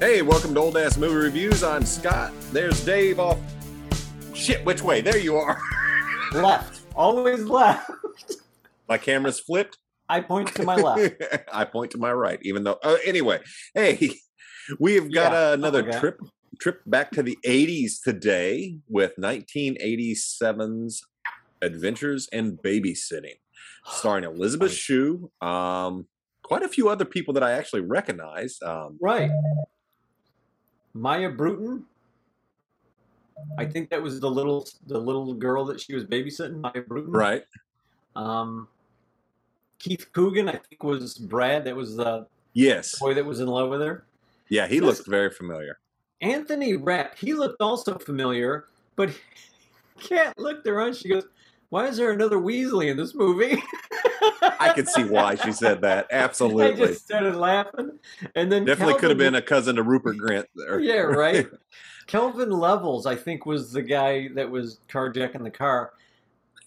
Hey, welcome to Old Ass Movie Reviews. I'm Scott. There's Dave off. Shit, which way? There you are. left. Always left. My camera's flipped. I point to my left. I point to my right, even though. Uh, anyway, hey, we've got Yeah, uh, another trip trip back to the 80s today with 1987's Adventures in Babysitting, starring Elizabeth Shue, um, quite a few other people that I actually recognize. Um, Right. Maia Brewton. I think that was the little the little girl that she was babysitting, Maia Brewton. right? Um, Keith Coogan, I think, was Brad. That was the Yes. boy that was in love with her. Yeah, he Yes. looked very familiar. Anthony Rapp, he looked also familiar, but Kat looked around. And she goes, "Why is there another Weasley in this movie?" I could see why she said that. I Absolutely. just started laughing, and then Definitely could have been a cousin to Rupert Grant there. Yeah, right. Calvin Levels, I think, was the guy that was carjacking the car,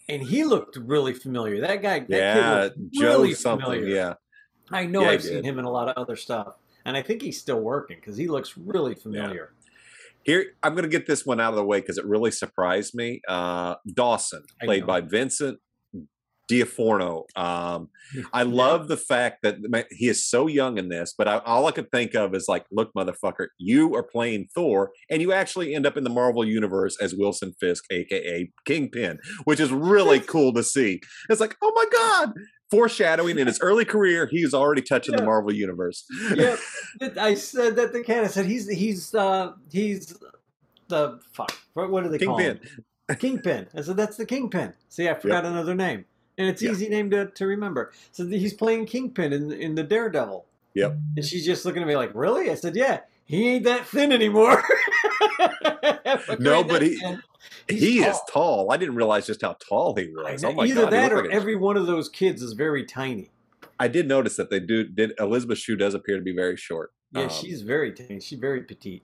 and he looked really familiar. That guy, that yeah, kid Joe really something. familiar. Yeah. I know Yeah, I've seen him in a lot of other stuff, and I think he's still working because he looks really familiar. Here, I'm going to get this one out of the way because it really surprised me. Uh, Dawson, played by Vincent Diaforno. Um, I love the fact that he is so young in this, but I, all I could think of is like, look, motherfucker, you are playing Thor, and you actually end up in the Marvel universe as Wilson Fisk, aka Kingpin, which is really cool to see. It's like, oh my god, foreshadowing in his early career, he's already touching the Marvel universe. Yep. But I said that the cat. I said he's he's uh he's the fuck. What, do they call Kingpin. him? Kingpin. I said that's the Kingpin. See, I forgot another name, and it's Yeah. easy name to, to remember. So he's playing Kingpin in in the Daredevil. Yep. And she's just looking at me like, really? I said, yeah. He ain't that thin anymore. But No, but he- thin. He is tall. tall. I didn't realize just how tall he was. Oh my Either god! that or like every one of those kids is very tiny. I did notice that they do. Did Elizabeth Shue does appear to be very short. Yeah, Um, she's very tiny. She's very petite.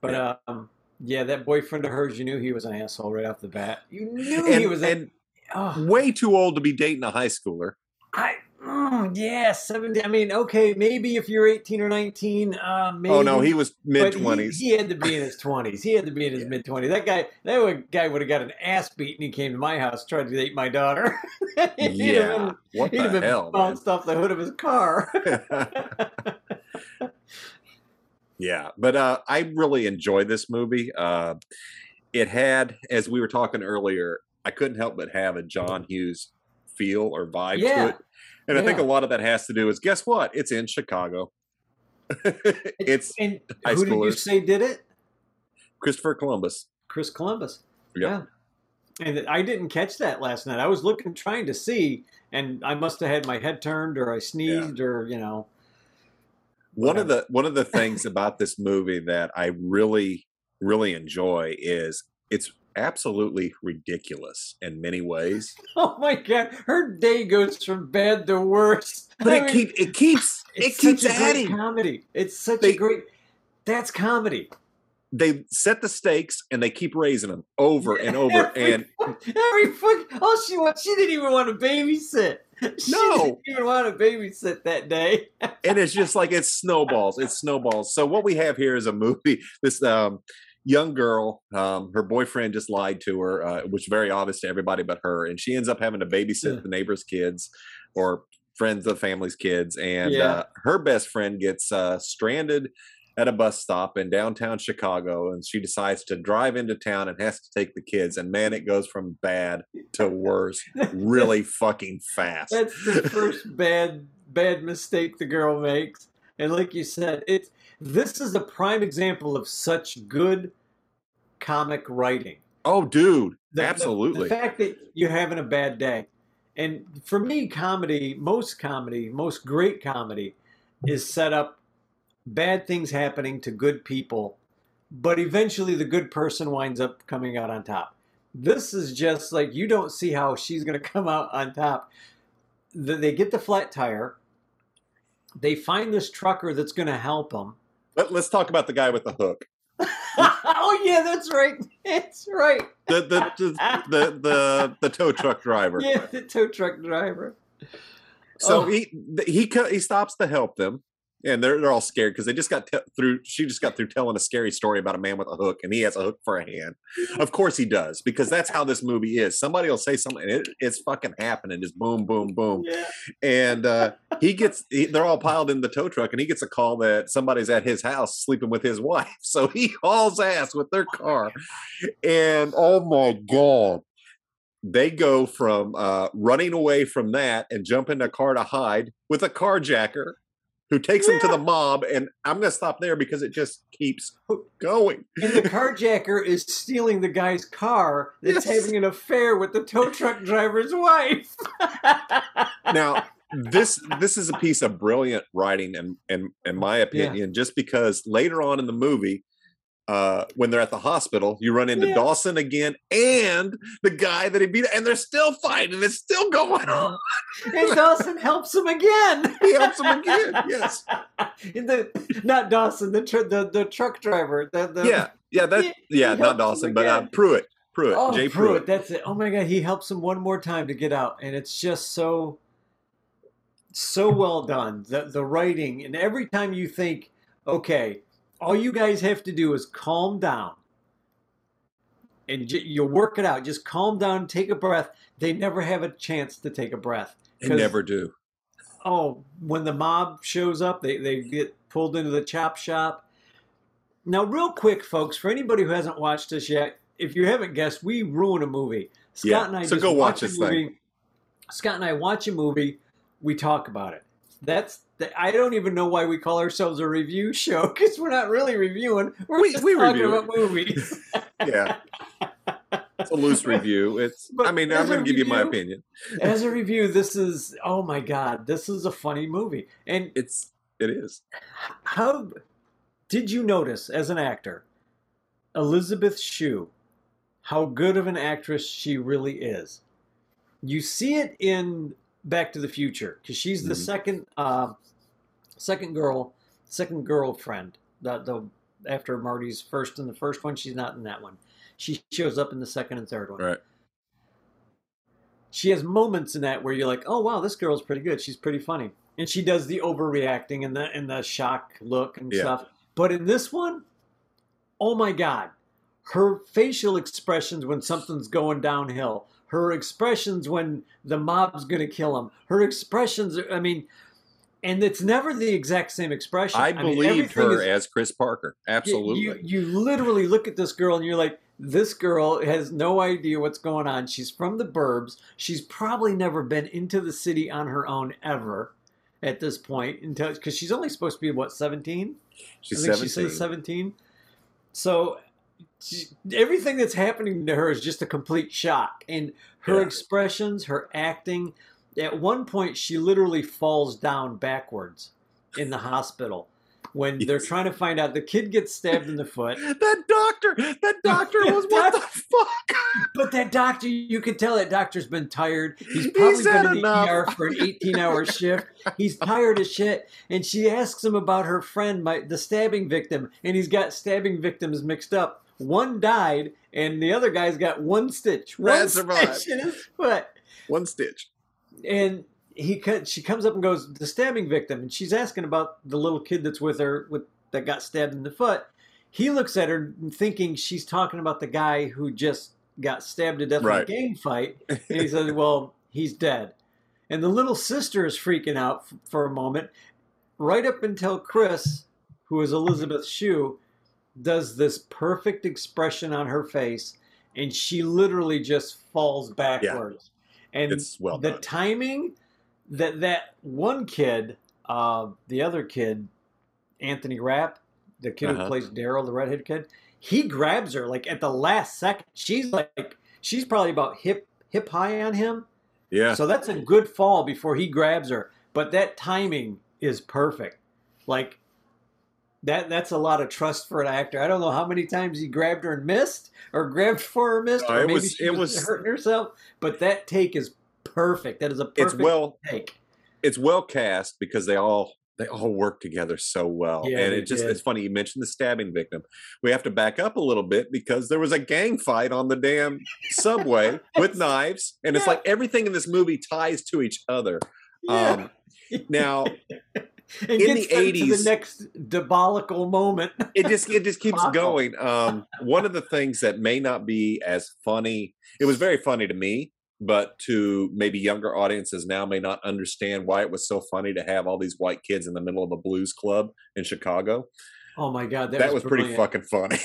But Yeah. um, yeah, that boyfriend of hers, you knew he was an asshole right off the bat. You knew and, he was. and oh, way too old to be dating a high schooler. I. Mm, yeah, seventeen. I mean, okay, maybe if you're eighteen or nineteen, uh, maybe. Oh no, he was mid but he- twenties. He, had to be in his twenties. He had to be in his Yeah. mid twenties. That guy, that guy would have got an ass beat, and he came to my house tried to date my daughter. He'd have Yeah, been- what he'd have the hell? bounced off the hood of his car. yeah, but uh, I really enjoyed this movie. Uh, it had, as we were talking earlier, I couldn't help but have a John Hughes feel or vibe to it, and I think a lot of that has to do is guess what? It's in Chicago. it's and high who did you say did it? Christopher Columbus. Chris Columbus. Yep. Yeah. And I didn't catch that last night. I was looking, trying to see, and I must have had my head turned, or I sneezed, or you know. one of the one of the things about this movie that I really really enjoy is it's absolutely ridiculous in many ways. Oh my god, her day goes from bad to worse. But I it mean, keep it keeps it keeps such a great adding. comedy. It's such They- a great. That's comedy. They set the stakes and they keep raising them over and over. Every And every fuck. All she wants, she didn't even want to babysit. She No. didn't even want to babysit that day. and it's just like it's snowballs. It's snowballs. So what we have here is a movie. This um, young girl, um, her boyfriend just lied to her, uh, which is very obvious to everybody but her, and she ends up having to babysit Yeah. the neighbor's kids or friends of the family's kids. And Yeah. uh, her best friend gets uh, stranded at a bus stop in downtown Chicago, and she decides to drive into town and has to take the kids. And man, it goes from bad to worse really fucking fast. That's the first bad bad mistake the girl makes. And like you said, it's this is a prime example of such good comic writing. oh, dude, The- the- absolutely. The, fact that you're having a bad day. And for me, comedy, most comedy, most great comedy is set up bad things happening to good people, but eventually the good person winds up coming out on top. This is just like you don't see how she's going to come out on top. The- They get the flat tire. They find this trucker that's going to help them. Let, us talk about the guy with the hook. oh yeah, that's right. That's right. The the the the, the, the tow truck driver. Yeah, the tow truck driver. So Oh. he he he stops to help them, and they're they're all scared because they just got te- through. She just got through telling a scary story about a man with a hook, and he has a hook for a hand. Of course he does, because that's how this movie is. Somebody will say something, and it, it's fucking happening. Just boom, boom, boom, Yeah. and uh, he gets. He, they're all piled in the tow truck, and he gets a call that somebody's at his house sleeping with his wife. So he hauls ass with their car, and oh my god. They go from uh, running away from that and jump in a car to hide with a carjacker who takes him to the mob. And I'm going to stop there because it just keeps going. And the carjacker is stealing the guy's car that's Yes. having an affair with the tow truck driver's wife. Now, this this is a piece of brilliant writing, in, in, in my opinion, just because later on in the movie, uh, when they're at the hospital, you run into Yeah. Dawson again and the guy that he beat, and they're still fighting. It's still going on. and Dawson helps him again. He helps him again. Yes. In the not Dawson, the tr- the, the truck driver. The, the, Yeah. Yeah. That. He- Yeah. he Not Dawson, but uh. Pruitt. Pruitt. Oh, Jay Pruitt, Pruitt. That's it. Oh my God, he helps him one more time to get out, and it's just so, so well done. The the writing, and every time you think, okay, all you guys have to do is calm down, and j- you'll work it out. Just calm down, take a breath. They never have a chance to take a breath. They never do. oh, when the mob shows up, they, they get pulled into the chop shop. Now, real quick, folks, for anybody who hasn't watched this yet, if you haven't guessed, we ruin a movie. Scott Yeah, and I so just go watch a this thing. movie. Scott and I watch a movie, we talk about it. That's I don't even know why we call ourselves a review show because we're not really reviewing. We're We- just we talking review about movies. Yeah. It's a loose review. It's. But I mean, I'm going to give you my opinion. As a review, this is oh my god, this is a funny movie. And It's. It is. how did you notice as an actor elizabeth shue how good of an actress she really is you see it in back to the future because she's the Mhm. second uh, second girl second girlfriend the, the after marty's first in the first one she's not in that one she shows up in the second and third one Right. she has moments in that where you're like, oh wow, this girl's pretty good. She's pretty funny, and she does the overreacting and the and the shock look and Yeah. stuff. But in this one, oh my god, her facial expressions when something's going downhill, her expressions when the mob's gonna kill him, her expressions. I mean, and it's never the exact same expression. I mean, believed everything her is- as Chris Parker. Absolutely. You, you literally look at this girl and you're like, this girl has no idea what's going on. She's from the burbs. She's probably never been into the city on her own ever at this point until because she's only supposed to be what 17 She's 17. she says 17 so she, everything that's happening to her is just a complete shock. And her Yeah. expressions her acting at one point she literally falls down backwards in the hospital when they're trying to find out. The kid gets stabbed in the foot. That doctor, that doctor was what the fuck? but that doctor you can tell that doctor's been tired. He's He's probably had been in the. ER for an 18 hour shift. He's tired as shit. And she asks him about her friend my, the stabbing victim. And he's got stabbing victims mixed up one died and the other guy's got one stitch one That survived. stitch in his foot One stitch. and he she comes up and goes the stabbing victim and she's asking about the little kid that's with her with that got stabbed in the foot he looks at her thinking she's talking about the guy who just got stabbed to death Right. in a gang fight and he says well he's dead and the little sister is freaking out f- for a moment right up until chris who is Elizabeth's shue does this perfect expression on her face and she literally just falls backwards and It's well the done. timing that that one kid uh, the other kid anthony rapp the kid who Uh-huh. plays daryl the redhead kid he grabs her like at the last second she's like she's probably about hip hip high on him Yeah. so that's a good fall before he grabs her. But that timing is perfect. Like that that's a lot of trust for an actor. I don't know how many times he grabbed her and missed or grabbed for her and missed No, or it maybe was- she it was, was- hurting herself, but that take is perfect. That is a it's well take. it's well cast because they all they all work together so well. Yeah, and it just did. it's funny you mentioned the stabbing victim. We have to back up a little bit because there was a gang fight on the damn subway with knives. And it's like everything in this movie ties to each other. Yeah. Um, now In the 80s the next diabolical moment. it just it just keeps Wow. going. Um, one of the things that may not be as funny, it was very funny to me, but to maybe younger audiences now may not understand why it was so funny to have all these white kids in the middle of a blues club in Chicago. Oh my god, that, That, was, pretty fucking funny.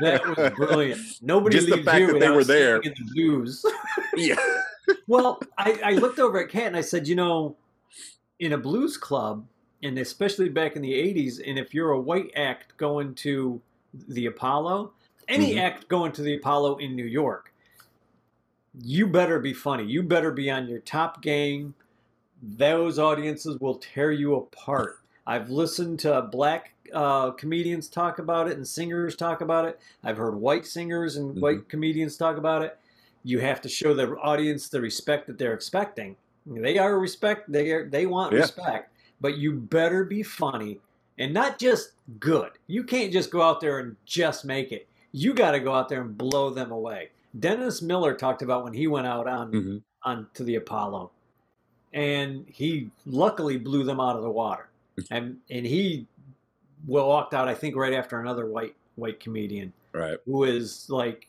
That was brilliant. Nobody Just the fact that they were there. in the blues. yeah. well, I, I looked over at Kat and I said, you know, in a blues club, and especially back in the '80s, and if you're a white act going to the Apollo, any Mhm. act going to the Apollo in New York, you better be funny. You better be on your top game. Those audiences will tear you apart. I've listened to black uh, comedians talk about it and singers talk about it. I've heard white singers and white comedians talk about it. You have to show the audience the respect that they're expecting. They are respect. They are. They want Yeah. respect. But you better be funny and not just good. You can't just go out there and just make it. You got to go out there and blow them away. Dennis Miller talked about when he went out on Mhm. on to the Apollo, and he luckily blew them out of the water, and and he walked out I think right after another white white comedian Right. who was like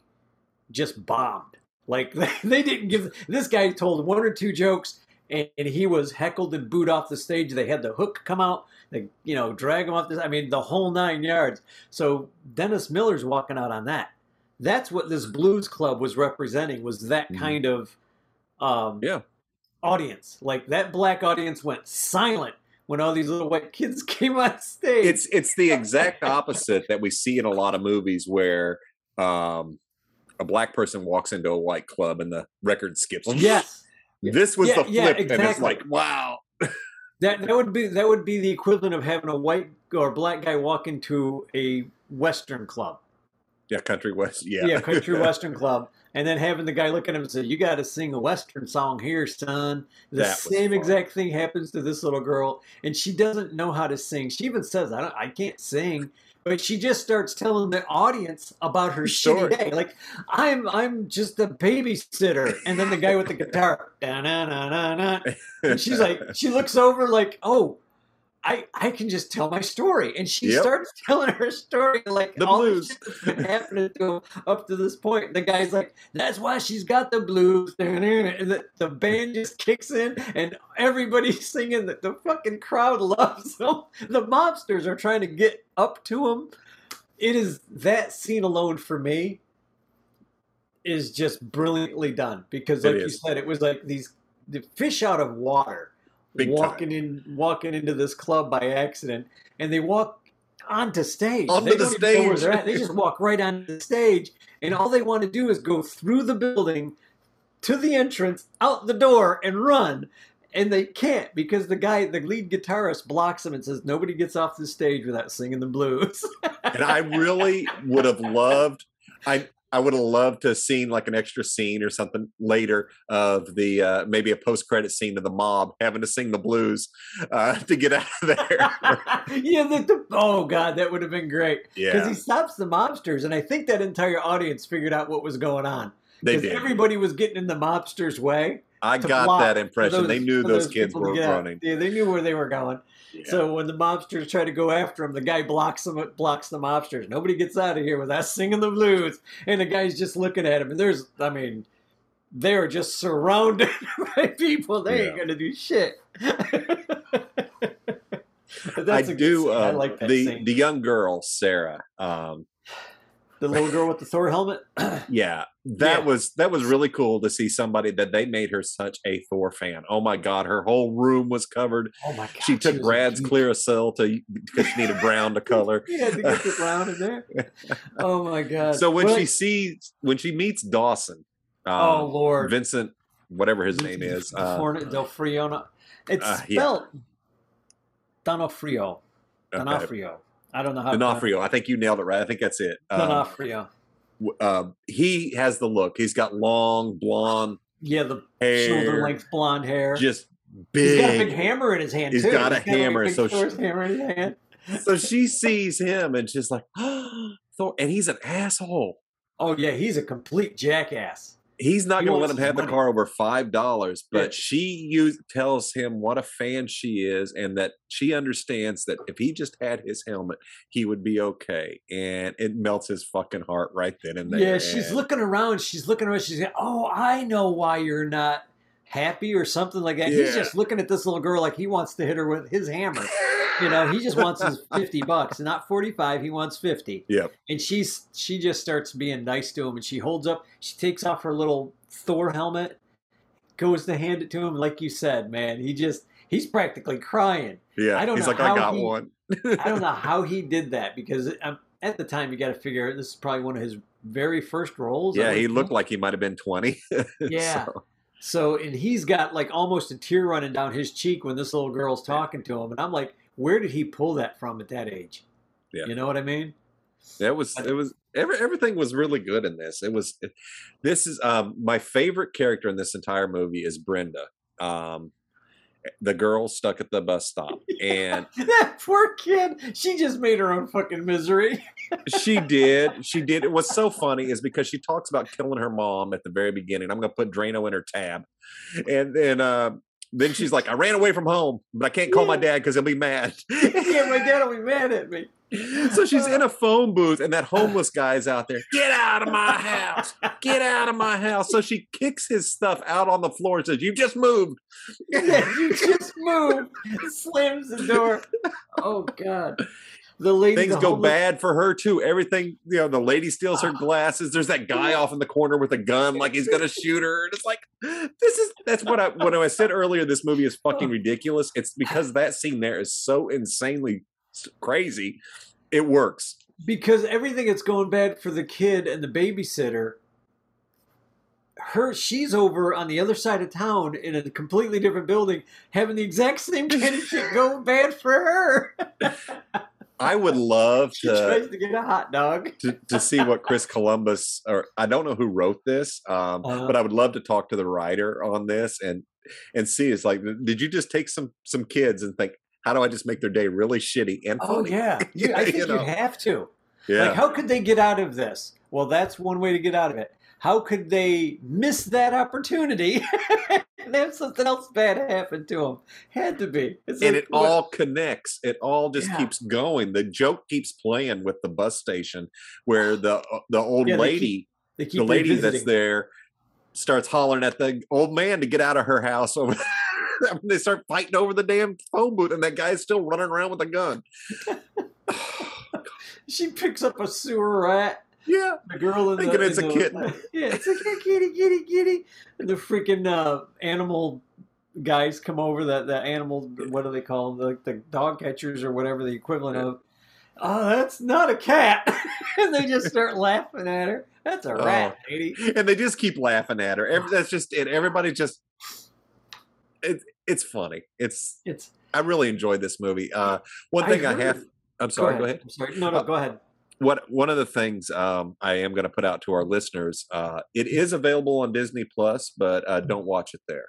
just bombed. Like they didn't give this guy told one or two jokes and, and he was heckled and booed off the stage. They had the hook come out, they you know drag him off this. I mean the whole nine yards. So Dennis Miller's walking out on that. That's what this blues club was representing was that Mhm. kind of um, Yeah. audience. Like that black audience went silent when all these little white kids came on stage. It's it's the exact opposite that we see in a lot of movies where um, a black person walks into a white club and the record skips. yes. This was Yeah, the yeah, flip, and it's like, wow. That that would be that would be the equivalent of having a white or black guy walk into a western club. Yeah, country west. Yeah, yeah, country western club, and then having the guy look at him and say, "You got to sing a western song here, son." The That same exact thing happens to this little girl, and she doesn't know how to sing. She even says, "I don't, I can't sing." But she just starts telling the audience about her Story. shitty day. Like, I'm I'm just a babysitter. And then the guy with the guitar, and she's like, she looks over like, oh, I I can just tell my story, and she Yep. starts telling her story like The all blues. the shit that's been happening to him up to this point. The guy's like, that's why she's got the blues, and the, the band just kicks in, and everybody's singing. That the fucking crowd loves them. The mobsters are trying to get up to him. It is that scene alone for me is just brilliantly done because, like you said, it was like these the fish out of water Big time. walking in walking into this club by accident and they walk onto stage Onto they the don't even know where stage. they just walk right onto the stage and all they want to do is go through the building to the entrance out the door and run and they can't because the guy the lead guitarist blocks them and says nobody gets off the stage without singing the blues and I really would have loved. I I would have loved to have seen like an extra scene or something later of the uh, maybe a post credit scene of the mob having to sing the blues uh, to get out of there. yeah the, the, oh god that would have been great Yeah, because he stops the mobsters and i think that entire audience figured out what was going on they did. everybody was getting in the mobsters' way. I got that impression. they knew for those kids were running. Yeah, they knew where they were going. Yeah. So when the mobsters try to go after him, the guy blocks them. Blocks the mobsters. Nobody gets out of here without singing the blues. And the guy's just looking at him. And there's, I mean, they're just surrounded by people. They ain't gonna do shit. I that's a good do. scene. I Um, like that the scene. the young girl Sarah. Um, The little girl with the Thor helmet. yeah, that Yeah. was that was really cool to see somebody that they made her such a Thor fan. Oh my god, her whole room was covered. Oh my god! she took a Brad's Clearasil to because she needed brown to color. Had to get the brown in there. Oh my god! So when Well, she sees when she meets Dawson, um, oh lord, Vincent, whatever his name is, uh, Forn- Del Frio. It's uh, yeah. spelled Donofrio. okay, Donofrio. I don't know how. D'Onofrio. I think you nailed it right. I think that's it. Um, Donofrio. w- uh, he has the look. He's got long blonde Yeah, the hair, shoulder length blonde hair. just big. He's got a big hammer in his hand He's too. got a like hammer, big so she- hammer in his hand. so she sees him and she's like, Thor, and he's an asshole. Oh yeah, he's a complete jackass. He's not He going to let him have the car over five dollars. But Yeah. she use, tells him what a fan she is, and that she understands that if he just had his helmet, he would be okay. And it melts his fucking heart right then and there. Yeah, she's And- looking around. She's looking around. She's like, "Oh, I know why you're not happy or something like that." He's just looking at this little girl like he wants to hit her with his hammer. You know, he just wants his fifty bucks, not forty five. He wants fifty. Yep. And she's she just starts being nice to him, and she holds up. She takes off her little Thor helmet, goes to hand it to him. Like you said, man, he just he's practically crying. Yeah, I don't he's know like, I how got he- one. I don't know how he did that because um, at the time you got to figure this is probably one of his very first roles. Yeah, he think. looked like he might have been twenty. Yeah. So, So, and he's got like almost a tear running down his cheek when this little girl's talking to him, and I'm like, where did he pull that from at that age? Yeah. You know what I mean? That was it was every, everything was really good in this. It was this is um my favorite character in this entire movie is Brenda. Um the girl stuck at the bus stop and that poor kid. She just made her own fucking misery. she did she did what's so funny is because she talks about killing her mom at the very beginning i'm gonna put drano in her tab and then uh then she's like i ran away from home but i can't call my dad because he'll be mad yeah, my dad will be mad at me. so she's in a phone booth and that homeless guy's out there get out of my house get out of my house so she kicks his stuff out on the floor and says you just moved yeah, you just moved. Slams the door. Oh God. The lady. things the go homeless- bad for her too. Everything you know the lady steals her ah. glasses. There's that guy off in the corner with a gun like he's gonna shoot her. And it's like this is that's what i when i said earlier this movie is fucking ridiculous it's because that scene there is so insanely crazy it works. Because everything that's going bad for the kid and the babysitter her she's over on the other side of town in a completely different building having the exact same kind of shit go bad for her i would love to to get a hot dog to, to see what Chris Columbus or I don't know who wrote this, um, Uh-huh. but I would love to talk to the writer on this and and see. It's like, did you just take some some kids and think, how do I just make their day really shitty and oh funny? yeah You- i You know. you have to yeah. like how could they get out of this well that's one way to get out of it how could they miss that opportunity and have something else bad happen to them had to be It's and like, it what- all connects. It all just Yeah. keeps going. The joke keeps playing with the bus station, where the uh, the old Yeah, lady, keep the lady that's there, starts hollering at the old man to get out of her house. Over they start fighting over the damn phone booth, and that guy's still running around with a gun. She picks up a sewer rat. Yeah, The girl in Thinking the, it's in a the- kitten. Yeah, it's like a kitty, kitty, kitty. And the freaking uh, animal guys come over. That the animal, what do they call them? Like the dog catchers or whatever the equivalent of. Oh, that's not a cat. and they just start laughing at her. That's a Oh. rat, lady. and they just keep laughing at her. Every, that's just it. Everybody just it, it's funny. It's It's I really enjoyed this movie. Uh, one thing I, heard- have. I'm sorry. Go ahead. I'm sorry. No, no, Uh, go ahead. What one of the things um, I am going to put out to our listeners, uh, it is available on Disney Plus, but uh, don't watch it there.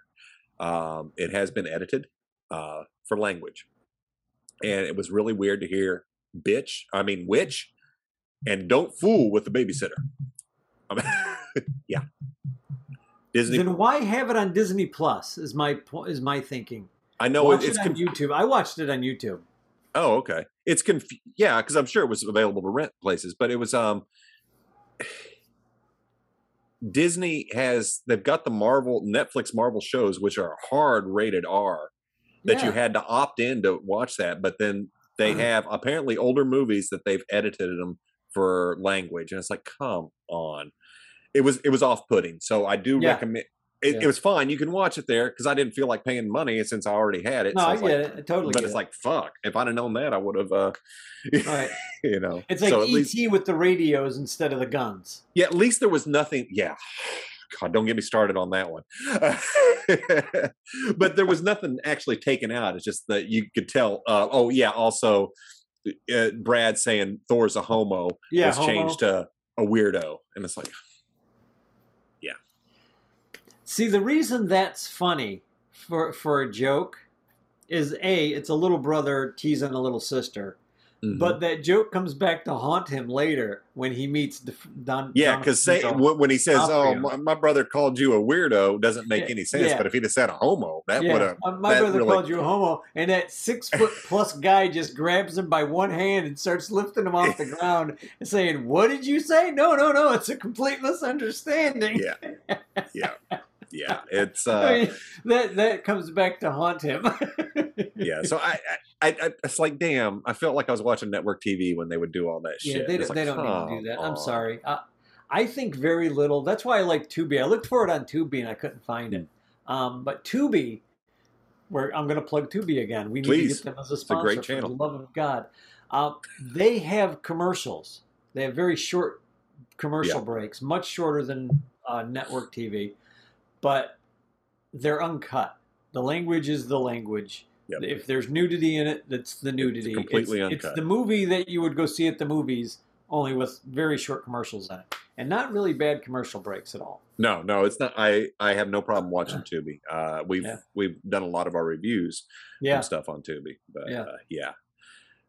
Um, it has been edited uh, for language, and it was really weird to hear "bitch." I mean, "witch," and "don't fool with the babysitter." I mean, yeah, Disney. Then why have it on Disney Plus? Is my is my thinking. I know Watch it, it's it on YouTube. I watched it on YouTube. Oh, okay. It's conf- yeah, because I'm sure it was available to rent places, but it was um Disney has they've got the Marvel Netflix Marvel shows which are hard rated R that you had to opt in to watch that, but then they Uh-huh. have apparently older movies that they've edited them for language, and it's like, come on. It was it was off putting, so I do Yeah. recommend. It, Yeah. it was fine. You can watch it there because I didn't feel like paying money since I already had it. No, so I like, get it. I totally but it's it. like fuck. If I'd have known that, I would have. uh Right. You know, It's like so ET least, with the radios instead of the guns. yeah, at least there was nothing. Yeah, God, don't get me started on that one. but there was nothing actually taken out. It's just that you could tell. Uh, oh yeah, also, uh, Brad saying Thor's a homo Yeah, was homo. changed to a weirdo, and it's like, See, the reason that's funny for for a joke is a it's a little brother teasing a little sister, Mhm. But that joke comes back to haunt him later when he meets Don. yeah, because when when he says, "Oh, my, my brother called you a weirdo," doesn't make Yeah, any sense. yeah. But if he'd have said a homo, that yeah, would have. my- my brother really- called you a homo, and that six foot plus guy just grabs him by one hand and starts lifting him off the ground and saying, "What did you say? No, no, no, it's a complete misunderstanding." Yeah, yeah, yeah. It's I uh, mean, that that comes back to haunt him. yeah. So I, I, I, it's like, damn. I felt like I was watching network TV when they would do all that Yeah, shit. they, don't- they don't need to do that. I'm sorry. Uh, I think very little. That's why I like Tubi. I looked for it on Tubi and I couldn't find it. Hmm. Um, but Tubi, where I'm going to plug Tubi again. We need Please. to get them as a a sponsor. great For channel. the love of God, uh, they have commercials. They have very short commercial Yeah. breaks, much shorter than uh, network TV, but they're uncut. The language is the language. Yep. If there's nudity in it, that's the nudity. completely it's, It's the movie that you would go see at the movies, only with very short commercials in it, and not really bad commercial breaks at all. No, no, it's not. I, I have no problem watching Tubi. Uh, we've Yeah. we've done a lot of our reviews Yeah, and stuff on Tubi. But Yeah. uh, yeah.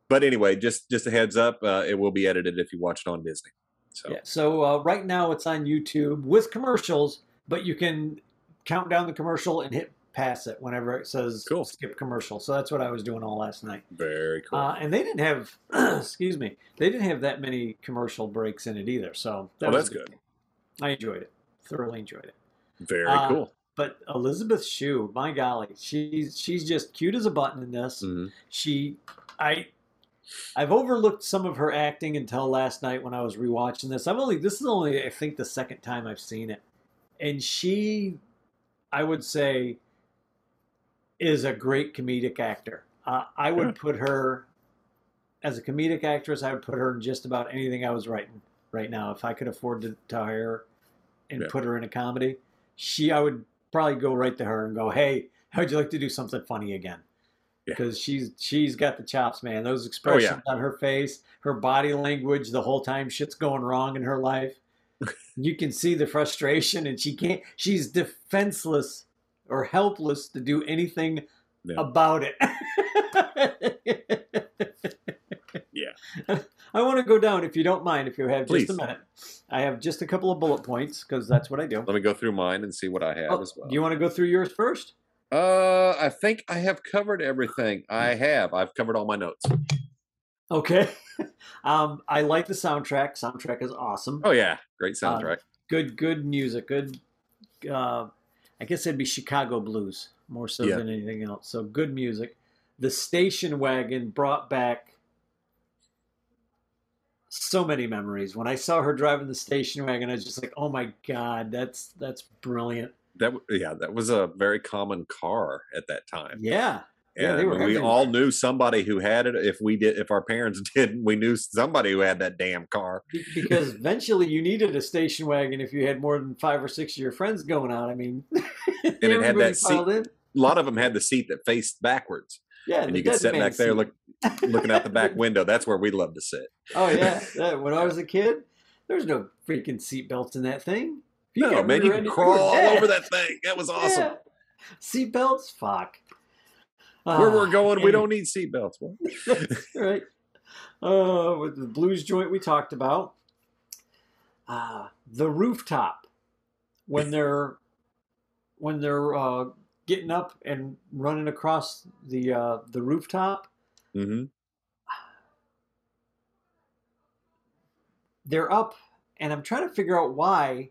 But anyway, just just a heads up, uh, it will be edited if you watch it on Disney. So yeah. So uh, right now it's on YouTube with commercials, but you can count down the commercial and hit pass it whenever it says Cool. skip commercial. So that's what I was doing all last night. very cool. Uh, and they didn't have, excuse me, they didn't have that many commercial breaks in it either. So that Oh, that's a good. I enjoyed it. Thoroughly enjoyed it. very uh, cool. But Elizabeth Shue, my golly, she's she's just cute as a button in this. Mhm. She, I, I've overlooked some of her acting until last night when I was rewatching this. I've only this is only I think the second time I've seen it, and she, I would say, is a great comedic actor. Uh, I would put her as a comedic actress. I would put her in just about anything I was writing right now if I could afford to, to hire her and Yeah. put her in a comedy. She, I would probably go right to her and go, "Hey, how'd you like to do something funny again?" Yeah. Because she's she's got the chops, man. Those expressions on her face, her body language, the whole time shit's going wrong in her life. You can see the frustration, and she can't. She's defenseless or helpless to do anything Yeah. about it. Yeah. I want to go down, if you don't mind, if you have Please. just a minute. I have just a couple of bullet points because that's what I do. Let me go through mine and see what I have Oh, as well. Do you want to go through yours first? uh, I think I have covered everything. I have. I've covered all my notes. Okay. um, I like the soundtrack. Soundtrack is awesome. Oh yeah, great Uh, soundtrack. Good, good music. Good. Uh, I guess it'd be Chicago blues more so Yeah. than anything else. So good music. The station wagon brought back so many memories. When I saw her driving the station wagon, I was just like, "Oh my god, that's that's brilliant." that yeah, that was a very common car at that time. Yeah, yeah, And we everywhere. all knew somebody who had it. If we did, if our parents didn't, we knew somebody who had that damn car. Because eventually you needed a station wagon if you had more than five or six of your friends going out. I mean, and it had that seat- in. A lot of them had the seat that faced backwards, Yeah, and you could sit back there, look, looking out the back window. That's where we love to sit. Oh yeah, yeah. When I was a kid, there's no freaking seatbelts in that thing. If No, man, you could crawl all over that thing. That was awesome. Yeah. Seatbelts, fuck. Where we're Ah, going, we don't need seatbelts. Right. Uh, with the blues joint we talked about, uh, the rooftop when they're when they're uh, getting up and running across the uh, the rooftop. Mm-hmm. they're up and i'm trying to figure out why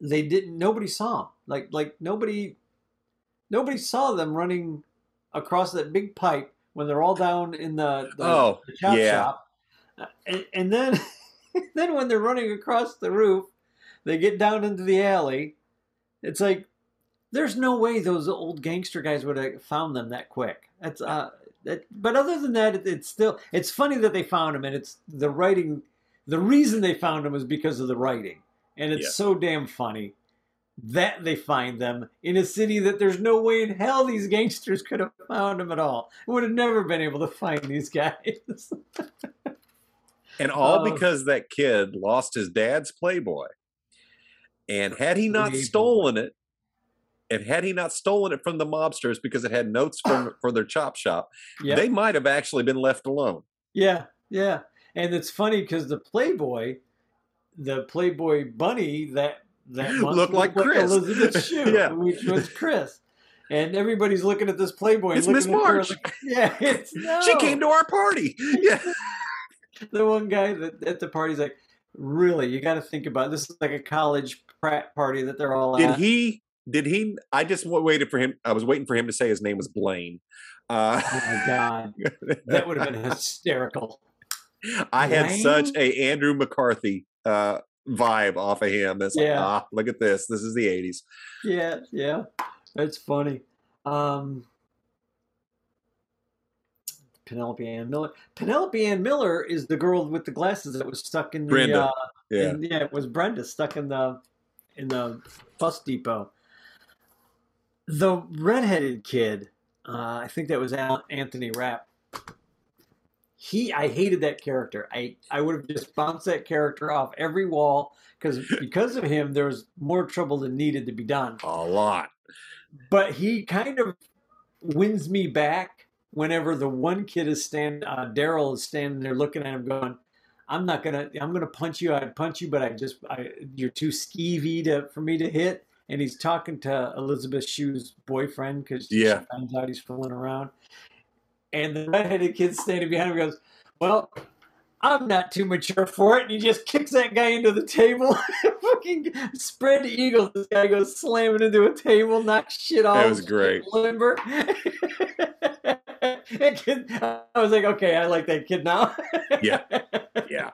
they didn't nobody saw them like like nobody nobody saw them running across that big pipe when they're all down in the, the, Oh, the chop yeah. shop. And, and then then when they're running across the roof they get down into the alley. It's like there's no way those old gangster guys would have found them that quick. That's uh that, but other than that it, it's still it's funny that they found him and it's the writing the reason they found him was because of the writing. And it's Yeah. so damn funny that they find them in a city that there's no way in hell these gangsters could have found them at all would have never been able to find these guys And all Oh. because that kid lost his dad's Playboy. And had he not Playboy. stolen it, and had he not stolen it from the mobsters because it had notes from for their chop shop, they might have actually been left alone. Yeah, yeah. And it's funny because the Playboy, the Playboy bunny that that Looked like Chris. Elizabeth Shue, Yeah. which was Chris. And everybody's looking at this Playboy. It's Miss looking at her March. like, yeah, it's no. She came to our party. Yeah. the one guy that at the party's like, really, you got to think about this is like a college frat party that they're all at Did at. he? Did he? I just waited for him. I was waiting for him to say his name was Blaine. Uh, Oh my god, that would have been hysterical. I had such a Andrew McCarthy uh, vibe off of him. It's like, Yeah. ah, look at this. This is the '80s. Yeah, yeah, that's funny. Um, Penelope Ann Miller. Penelope Ann Miller is the girl with the glasses that was stuck in the. Brenda, Uh, Yeah. in- yeah, it was Brenda stuck in the in the bus depot. The redheaded kid, uh, I think that was Anthony Rapp. He, I hated that character. I, I would have just bounced that character off every wall because because of him, there was more trouble than needed to be done. A lot. But he kind of wins me back whenever the one kid is standing uh, Daryl is standing there looking at him, going, "I'm not gonna, I'm gonna punch you. I'd punch you, but I just, I, you're too skeevy to for me to hit." And he's talking to Elizabeth Shue's boyfriend because Yeah. she finds out he's fooling around. And the redheaded kid standing behind him goes, "Well." I'm not too mature for it, and he just kicks that guy into the table. Fucking spread eagle. This guy goes slamming into a table, knocks shit off. That was great. Limber. Kid- I was like, okay, I like that kid now. Yeah. Yeah.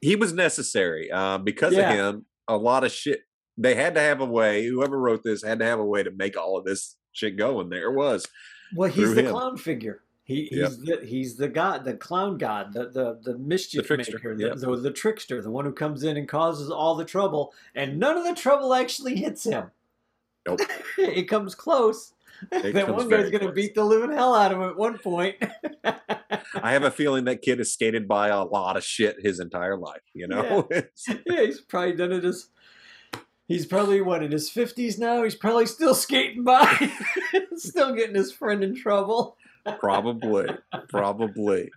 he was necessary uh, because Yeah. of him. A lot of shit. They had to have a way. Whoever wrote this had to have a way to make all of this shit go, and there it was. Well, he's the him. clown figure. He, Yep. he's the he's the god, the clown god, the the, the mischief trickster, maker, yep. the, the the trickster, the one who comes in and causes all the trouble, and none of the trouble actually hits him. Nope. it comes close. It that one guy's gonna beat the living hell out of him at one point. I have a feeling that kid has skated by a lot of shit his entire life. You know, yeah, he's probably done it as. He's probably what in his fifties now. He's probably still skating by, still getting his friend in trouble. probably, probably.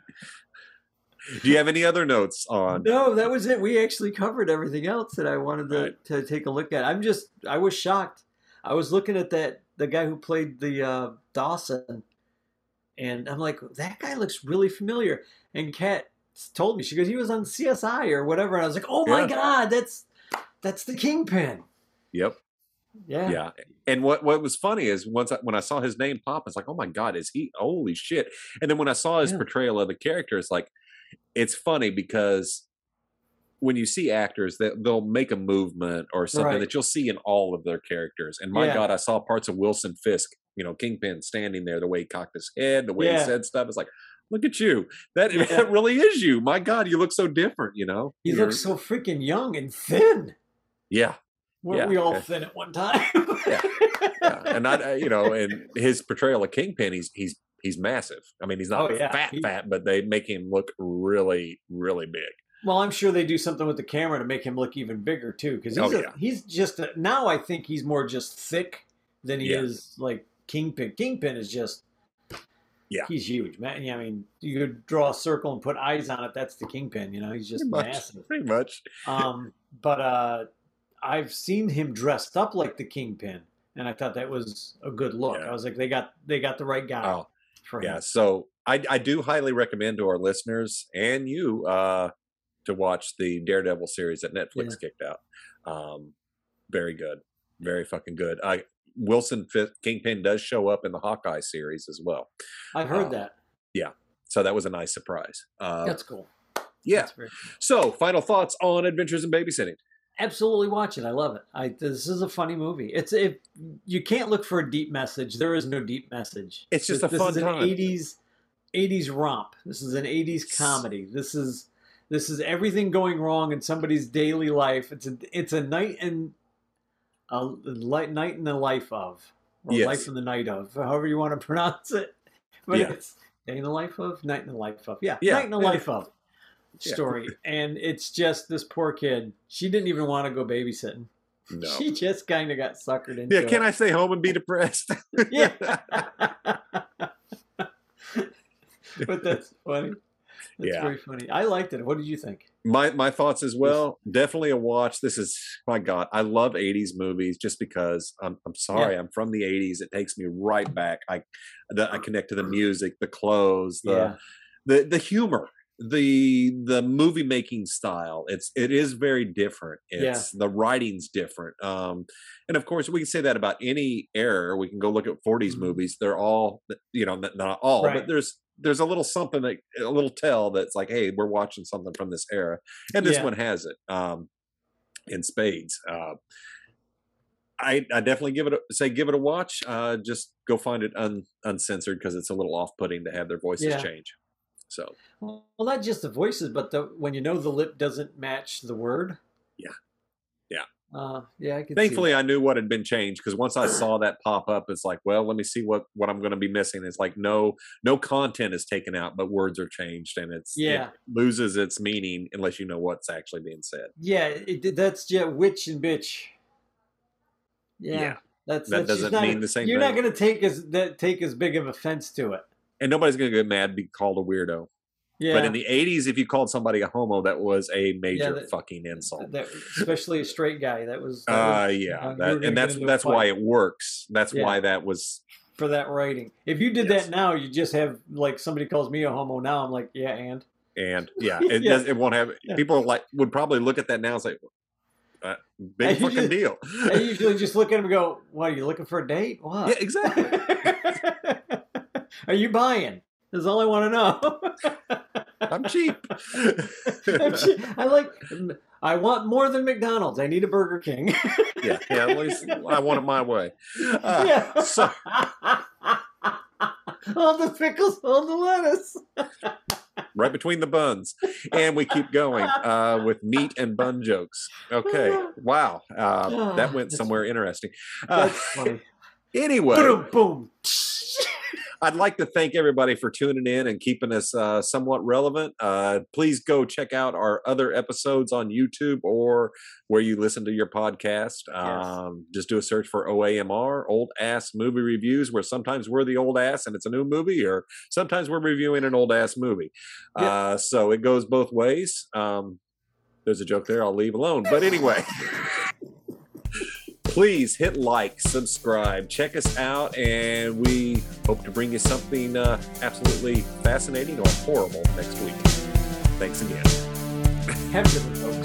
Do you have any other notes on? No, that was it. We actually covered everything else that I wanted to, Right. to take a look at. I'm just, I was shocked. I was looking at that the guy who played the uh, Dawson, and I'm like, that guy looks really familiar. And Kat told me she goes, he was on CSI or whatever. And I was like, oh my Yeah. god, that's that's the Kingpin. Yep. Yeah, Yeah. And what what was funny is once I, when I saw his name pop, it's like, oh my god, is he? Holy shit! And then when I saw his Yeah. portrayal of the character, it's like, it's funny because when you see actors that they'll make a movement or something Right. that you'll see in all of their characters. And my Yeah. god, I saw parts of Wilson Fisk, you know, Kingpin standing there, the way he cocked his head, the way he said stuff. It's like, look at you. That, Yeah. that really is you. My god, you look so different. You know. he You're- looks so freaking young and thin. Yeah. Weren't Yeah. we all thin at one time? Yeah. yeah. and not uh, you know, and his portrayal of Kingpin, he's he's he's massive. I mean, he's not Oh, yeah. fat, He- fat, but they make him look really, really big. Well, I'm sure they do something with the camera to make him look even bigger too, because he's Oh, a- yeah. he's just a, now. I think he's more just thick than he Yeah. is like Kingpin. Kingpin is just Yeah. he's huge, man. Yeah, I mean, you could draw a circle and put eyes on it. That's the Kingpin. You know, he's just Pretty much. massive. Pretty much. Um, but uh, I've seen him dressed up like the Kingpin, and I thought that was a good look. Yeah. I was like, they got they got the right guy Oh, yeah. him. So I I do highly recommend to our listeners and you uh to watch the Daredevil series that Netflix kicked out. Um, very good, very fucking good. I Wilson Kingpin does show up in the Hawkeye series as well, I've heard uh, that. Yeah. So that was a nice surprise. Uh, That's cool. yeah. That's cool. So, final thoughts on Adventures in Babysitting? Absolutely watch it. I love it. I this is a funny movie. It's if you can't look for a deep message, there is no deep message. It's just this, a fun this is time. An 80s 80s romp. This is an 80s comedy. This is this is everything going wrong in somebody's daily life. It's a it's a night and a light night in the life of or Yes. life in the night of, however you want to pronounce it. But Yeah. it's day in the life of, night in the life of. Yeah, Yeah, night in the yeah. life of Yeah. story. And it's just this poor kid. She didn't even want to go babysitting. No. She just kind of got suckered into Yeah, it. can I stay home and be depressed? Yeah. but that's funny. That's Yeah. very funny. I liked it. What did you think? my my thoughts as well. Definitely a watch. This is my God. I love '80s movies just because I'm I'm sorry. I'm from the '80s. It takes me right back. I the, I connect to the music, the clothes, the yeah. the the humor the the movie making style it's it is very different Yeah. it's the writing's different um and of course we can say that about any era we can go look at 40s Mhm. movies they're all you know not- not all Right. but there's there's a little something that a little tell that's like hey we're watching something from this era and this Yeah. one has it um in spades uh I, I definitely give it a, say give it a watch. Uh, just go find it un, uncensored because it's a little off putting to have their voices Yeah. change. So Well, not just the voices, but the when you know the lip doesn't match the word. Yeah. Yeah. Uh, yeah, I thankfully i knew what had been changed because once i saw that pop up it's like well let me see what what i'm going to be missing it's like no no content is taken out but words are changed and it's Yeah. it loses its meaning unless you know what's actually being said Yeah, it, that's yeah, witch and bitch. Yeah, Yeah. that's That that's doesn't not- mean the same thing. You're not going to take as that take as big of offense to it. And nobody's going to get mad be called a weirdo Yeah, but in the 80s if you called somebody a homo that was a major that- fucking insult that, especially a straight guy. That was, that uh was, yeah uh, that, and that's that's why it works that's Yeah. why that was for that writing. If you did Yes. that now, you just have like somebody calls me a homo now. I'm like, yeah, and and yeah it Yeah. does it won't have Yeah. people like would probably look at that now and say uh, big I fucking usually- deal I usually just look at him and go, "What are you looking for a date? What? yeah exactly are you buying?" That's all I want to know. I'm cheap. I'm che- I like. I want more than McDonald's. I need a Burger King. yeah, yeah. At least I want it my way. Uh, yeah. So all the pickles, all the lettuce. right between the buns, and we keep going uh, with meat and bun jokes. Okay. Wow. Uh, that went somewhere interesting. Uh, anyway, boom, boom. I'd like to thank everybody for tuning in and keeping us uh, somewhat relevant. Uh, please go check out our other episodes on YouTube or where you listen to your podcast. Um, just do a search for OAMR, Old Ass Movie Reviews, where sometimes we're the old ass and it's a new movie, or sometimes we're reviewing an old ass movie. Yep. Uh, so it goes both ways. Um, there's a joke there I'll leave alone. But anyway. please hit like, subscribe, check us out, and we hope to bring you something uh, absolutely fascinating or horrible next week. Thanks again. Have a good one, folks.